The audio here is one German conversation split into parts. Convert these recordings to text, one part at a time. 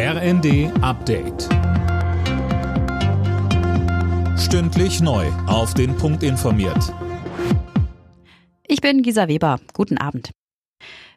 RND Update. Stündlich neu. Auf den Punkt informiert. Ich bin Gisa Weber. Guten Abend.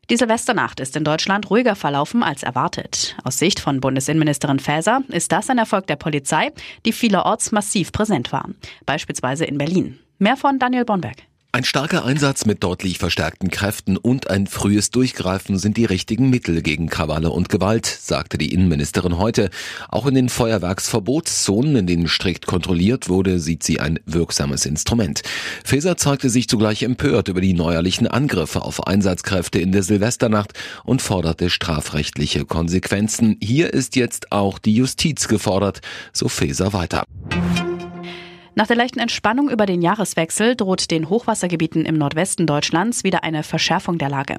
Die Silvesternacht ist in Deutschland ruhiger verlaufen als erwartet. Aus Sicht von Bundesinnenministerin Faeser ist das ein Erfolg der Polizei, die vielerorts massiv präsent war. Beispielsweise in Berlin. Mehr von Daniel Bonberg. Ein starker Einsatz mit deutlich verstärkten Kräften und ein frühes Durchgreifen sind die richtigen Mittel gegen Krawalle und Gewalt, sagte die Innenministerin heute. Auch in den Feuerwerksverbotszonen, in denen strikt kontrolliert wurde, sieht sie ein wirksames Instrument. Faeser zeigte sich zugleich empört über die neuerlichen Angriffe auf Einsatzkräfte in der Silvesternacht und forderte strafrechtliche Konsequenzen. Hier ist jetzt auch die Justiz gefordert, so Faeser weiter. Nach der leichten Entspannung über den Jahreswechsel droht den Hochwassergebieten im Nordwesten Deutschlands wieder eine Verschärfung der Lage.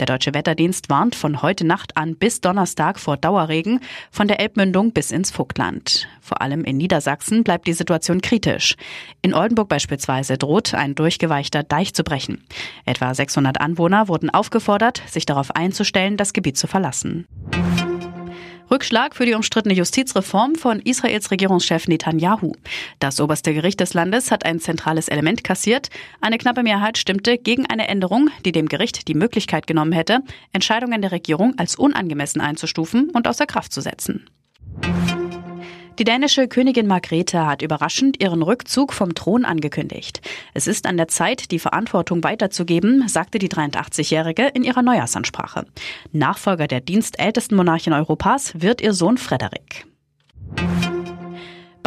Der Deutsche Wetterdienst warnt von heute Nacht an bis Donnerstag vor Dauerregen von der Elbmündung bis ins Vogtland. Vor allem in Niedersachsen bleibt die Situation kritisch. In Oldenburg beispielsweise droht ein durchgeweichter Deich zu brechen. Etwa 600 Anwohner wurden aufgefordert, sich darauf einzustellen, das Gebiet zu verlassen. Rückschlag für die umstrittene Justizreform von Israels Regierungschef Netanyahu. Das oberste Gericht des Landes hat ein zentrales Element kassiert. Eine knappe Mehrheit stimmte gegen eine Änderung, die dem Gericht die Möglichkeit genommen hätte, Entscheidungen der Regierung als unangemessen einzustufen und außer Kraft zu setzen. Die dänische Königin Margrethe hat überraschend ihren Rückzug vom Thron angekündigt. Es ist an der Zeit, die Verantwortung weiterzugeben, sagte die 83-Jährige in ihrer Neujahrsansprache. Nachfolger der dienstältesten Monarchin Europas wird ihr Sohn Frederik.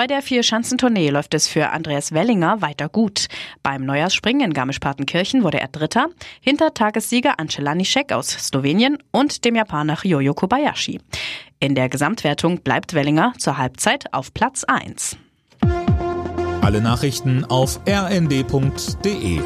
Bei der Vier-Schanzentournee läuft es für Andreas Wellinger weiter gut. Beim Neujahrsspringen in Garmisch-Partenkirchen wurde er Dritter, hinter Tagessieger Ance Lanišek aus Slowenien und dem Japaner Ryoyo Kobayashi. In der Gesamtwertung bleibt Wellinger zur Halbzeit auf Platz 1. Alle Nachrichten auf rnd.de